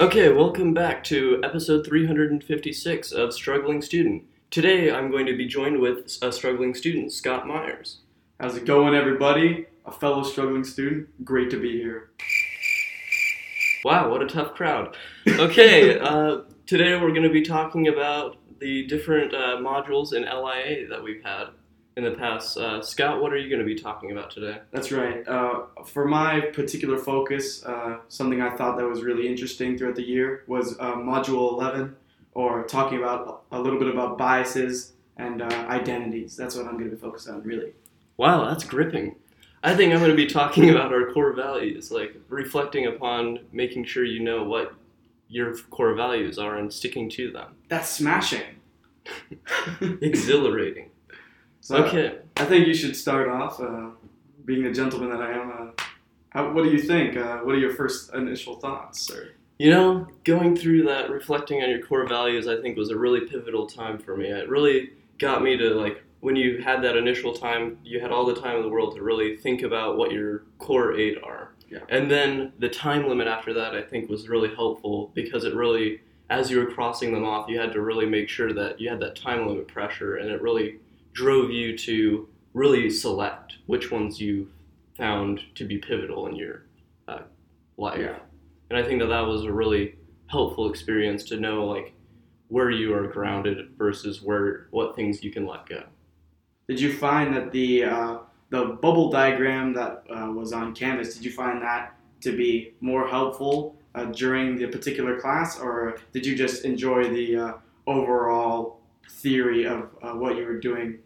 Okay, welcome back to episode 356 of Struggling Student. Today I'm going to be joined with a struggling student, Scott Myers. How's it going, everybody? A fellow struggling student. Great to be here. Wow, what a tough crowd. Okay, uh, today we're going to be talking about the different uh, modules in LIA that we've had in the past. Uh, Scott, what are you going to be talking about today? That's right. Uh, for my particular focus, uh, something I thought that was really interesting throughout the year was uh, Module 11, or talking about a little bit about biases and uh, identities. That's what I'm going to be focused on, really. Wow, that's gripping. I think I'm going to be talking about our core values, like reflecting upon making sure you know what your core values are and sticking to them. That's smashing. Exhilarating. So Okay. I think you should start off, uh, being the gentleman that I am. Uh, how, what do you think? Uh, what are your first initial thoughts, sir? You know, going through that, reflecting on your core values, I think was a really pivotal time for me. It really got me to like when you had that initial time, you had all the time in the world to really think about what your core eight are. Yeah. And then the time limit after that, I think, was really helpful because it really, as you were crossing them off, you had to really make sure that you had that time limit pressure, and it really drove you to really select which ones you found to be pivotal in your uh, life. Yeah. And I think that that was a really helpful experience to know like where you are grounded versus where what things you can let go. Did you find that the uh, the bubble diagram that uh, was on Canvas? Did you find that to be more helpful uh, during the particular class, or did you just enjoy the uh, overall theory of uh, what you were doing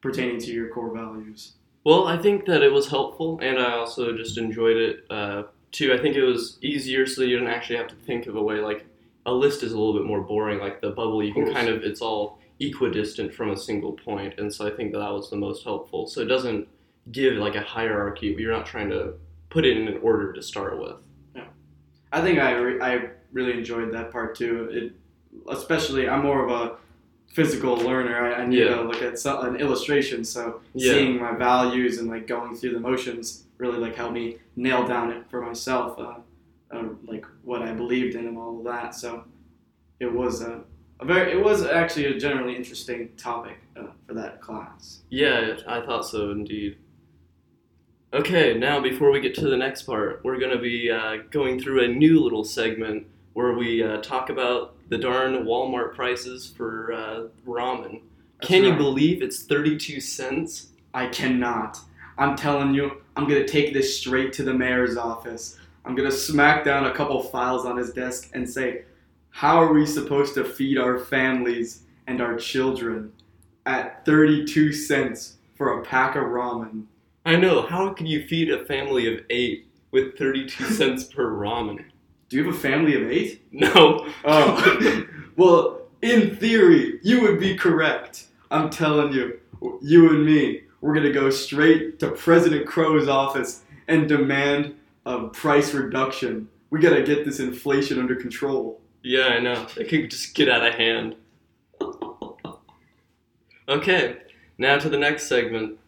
pertaining to your core values? Well, I think that it was helpful, and I also just enjoyed it uh, too. I think it was easier, so you didn't actually have to think of a way. Like a list is a little bit more boring. Like the bubble, you can kind of it's all equidistant from a single point, and so I think that that was the most helpful. So it doesn't give like a hierarchy. You're not trying to put it in an order to start with. Yeah, I think I, re- I really enjoyed that part too. It, especially, I'm more of a physical learner. I, I need Yeah. to look at some, an illustration, so Yeah. seeing my values and like going through the motions really like helped me nail down it for myself, uh, uh, like what I believed in and all of that. So it was a, a very, it was actually a generally interesting topic uh, for that class. Yeah, I thought so indeed. Okay, now before we get to the next part, we're going to be uh, going through a new little segment where we uh, talk about the darn Walmart prices for uh, ramen. That's Can you believe it's 32 cents? I cannot. I'm telling you, I'm gonna take this straight to the mayor's office. I'm gonna smack down a couple files on his desk and say, How are we supposed to feed our families and our children at 32 cents for a pack of ramen? I know, how can you feed a family of eight with 32 cents per ramen? Do you have a family of eight? No. Oh. well, in theory, you would be correct. I'm telling you, you and me, we're gonna go straight to President Crow's office and demand a price reduction. We gotta get this inflation under control. Yeah, I know. It could just get out of hand. okay, now to the next segment.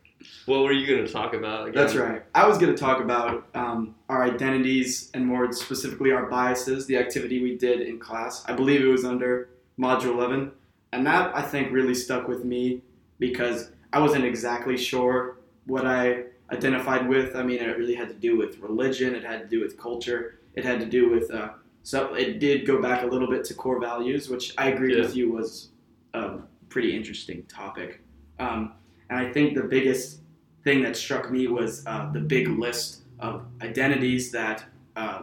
What were you going to talk about? Again? That's right. I was gonna talk about um, our identities and more specifically our biases, the activity we did in class. I believe it was under Module 11. And that, I think, really stuck with me because I wasn't exactly sure what I identified with. I mean, it really had to do with religion, it had to do with culture, it had to do with. Uh, so it did go back a little bit to core values, which I agree Yeah. with you was a pretty interesting topic. Um, and I think the biggest thing that struck me was uh, the big list of identities that uh,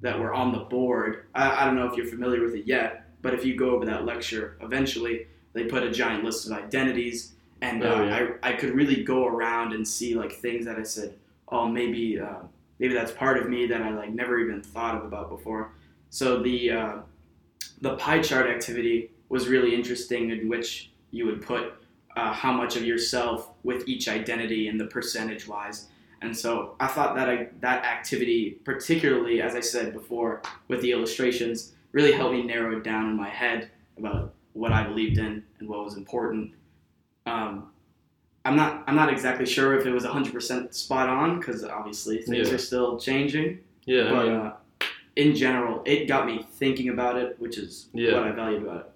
that were on the board. I, I don't know if you're familiar with it yet, but if you go over that lecture, eventually they put a giant list of identities, and Oh, uh, yeah. I, I could really go around and see like things that I said, oh maybe uh, maybe that's part of me that I like never even thought of about before. So the uh, the pie chart activity was really interesting, in which you would put uh, how much of yourself with each identity and the percentage wise. And so I thought that I, that activity, particularly as I said before, with the illustrations, really helped me narrow it down in my head about what I believed in and what was important. Um, I'm not I'm not exactly sure if it was 100% spot on because obviously things Yeah. are still changing. Yeah, I but mean, uh, in general, it got me thinking about it, which is Yeah. what I valued about it.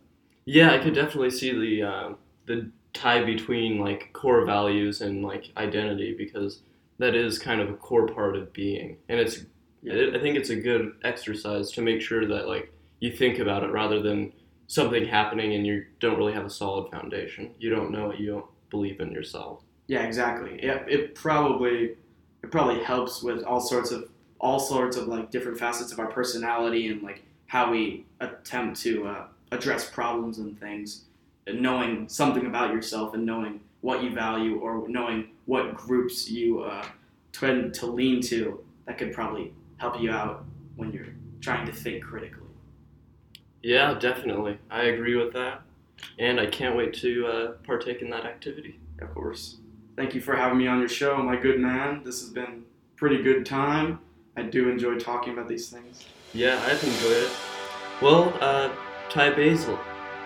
Yeah, I could definitely see the uh, the tie between like core values and like identity because that is kind of a core part of being, and it's. I think it's a good exercise to make sure that like you think about it rather than something happening and you don't really have a solid foundation. You don't know it. You don't believe in yourself. Yeah, exactly. Yeah, it probably it probably helps with all sorts of all sorts of like different facets of our personality and like how we attempt to uh, address problems and things. And knowing something about yourself and knowing what you value or knowing what groups you uh, tend to lean to, that could probably help you out when you're trying to think critically. Yeah, definitely. I agree with that, and I can't wait to uh, partake in that activity. Of course. Thank you for having me on your show, my good man. This has been a pretty good time. I do enjoy talking about these things. Yeah, I've enjoyed it. Well, uh, Thai Basil,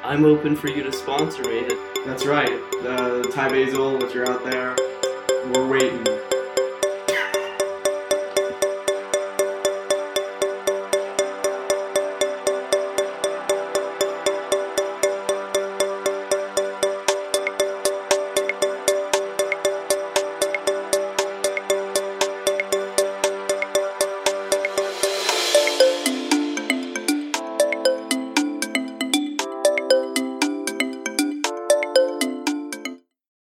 I'm open for you to sponsor me. That's right. The Thai basil, if you're out there, we're waiting.